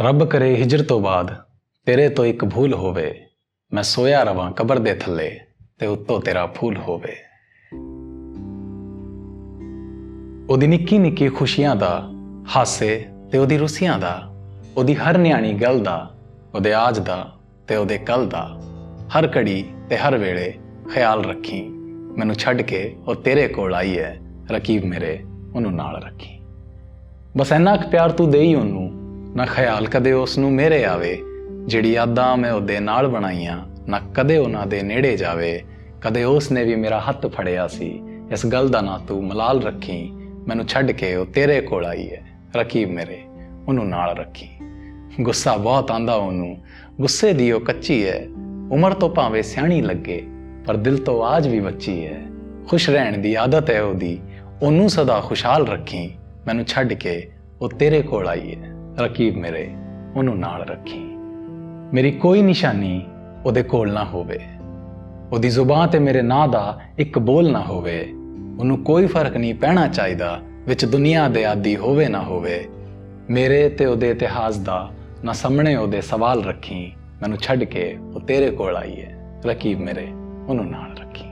ਰੱਬ ਕਰੇ ਹਿਜਰ ਤੋਂ ਬਾਅਦ ਤੇਰੇ ਤੋਂ ਇੱਕ ਭੂਲ ਹੋਵੇ, ਮੈਂ ਸੋਇਆ ਰਵਾਂ ਕਬਰ ਦੇ ਥੱਲੇ ਤੇ ਉੱਤੋਂ ਤੇਰਾ ਫੂਲ ਹੋਵੇ। ਉਹਦੀ ਨਿੱਕੀ ਨਿੱਕੀ ਖੁਸ਼ੀਆਂ ਦਾ ਹਾਸੇ ਤੇ ਉਹਦੀ ਰੁਸੀਆਂ ਦਾ, ਉਹਦੀ ਹਰ ਨਿਆਣੀ ਗੱਲ ਦਾ, ਉਹਦੇ ਆਜ ਦਾ ਤੇ ਉਹਦੇ ਕੱਲ ਦਾ, ਹਰ ਘੜੀ ਤੇ ਹਰ ਵੇਲੇ ਖਿਆਲ ਰੱਖੀ। ਮੈਨੂੰ ਛੱਡ ਕੇ ਉਹ ਤੇਰੇ ਕੋਲ ਆਈ ਹੈ, ਰਕੀਬ ਮੇਰੇ ਉਹਨੂੰ ਨਾਲ ਰੱਖੀ। ਬਸ ਇੰਨਾ ਕੁ ਪਿਆਰ ਤੂੰ ਦੇਈ ਉਹਨੂੰ ਨਾ ਖਿਆਲ ਕਦੇ ਉਸ ਨੂੰ ਮੇਰੇ ਆਵੇ, ਜਿਹੜੀ ਯਾਦਾਂ ਮੈਂ ਉਹਦੇ ਨਾਲ ਬਣਾਈਆਂ, ਨਾ ਕਦੇ ਉਹਨਾਂ ਦੇ ਨੇੜੇ ਜਾਵੇ। ਕਦੇ ਉਸ ਨੇ ਵੀ ਮੇਰਾ ਹੱਥ ਫੜਿਆ ਸੀ। ਇਸ ਗੱਲ ਦਾ ਨਾ ਤੂੰ ਮਲਾਲ ਰੱਖੀ, ਮੈਨੂੰ ਛੱਡ ਕੇ ਉਹ ਤੇਰੇ ਕੋਲ ਆਈ ਹੈ। ਰਕੀਬ ਮੇਰੇ, ਉਹਨੂੰ ਨਾਲ ਰੱਖੀ। ਗੁੱਸਾ ਬਹੁਤ ਆਂਦਾ ਉਹਨੂੰ। ਗੁੱਸੇ ਦੀ ਉਹ ਕੱਚੀ ਹੈ। ਉਮਰ ਤੋਂ ਭਾਵੇਂ ਸਿਆਣੀ ਲੱਗੇ, ਪਰ ਦਿਲ ਤੋਂ ਆਜ ਵੀ ਬੱਚੀ ਹੈ। ਖੁਸ਼ ਰਹਿਣ ਦੀ ਆਦਤ ਹੈ ਉਹਦੀ। ਉਹਨੂੰ ਸਦਾ ਖੁਸ਼ਹਾਲ ਰੱਖੀ, ਮੈਨੂੰ ਛੱਡ ਕੇ ਉਹ ਤੇਰੇ ਕੋਲ ਆਈ ਹੈ। ਰਕੀਬ ਮੇਰੇ, ਉਹਨੂੰ ਨਾਲ ਰੱਖੀ। ਮੇਰੀ ਕੋਈ ਨਿਸ਼ਾਨੀ ਉਹਦੇ ਕੋਲ ਨਾ ਹੋਵੇ। ਉਹਦੀ ਜ਼ੁਬਾਨ ਤੇ ਮੇਰੇ ਨਾਂ ਦਾ ਇੱਕ ਬੋਲ ਨਾ ਹੋਵੇ। ਉਹਨੂੰ ਕੋਈ ਫ਼ਰਕ ਨਹੀਂ ਪੈਣਾ ਚਾਹੀਦਾ ਵਿੱਚ ਦੁਨੀਆ ਦੇ ਆਦੀ ਹੋਵੇ ਨਾ ਹੋਵੇ। ਮੇਰੇ ਤੇ ਉਹਦੇ ਇਤਿਹਾਸ ਦਾ ਨਾ ਸਾਹਮਣੇ ਉਹਦੇ ਸਵਾਲ ਰੱਖੀ। ਮੈਨੂੰ ਛੱਡ ਕੇ ਉਹ ਤੇਰੇ ਕੋਲ ਆਈ ਹੈ। ਰਕੀਬ ਮੇਰੇ, ਉਹਨੂੰ ਨਾਲ ਰੱਖੀ।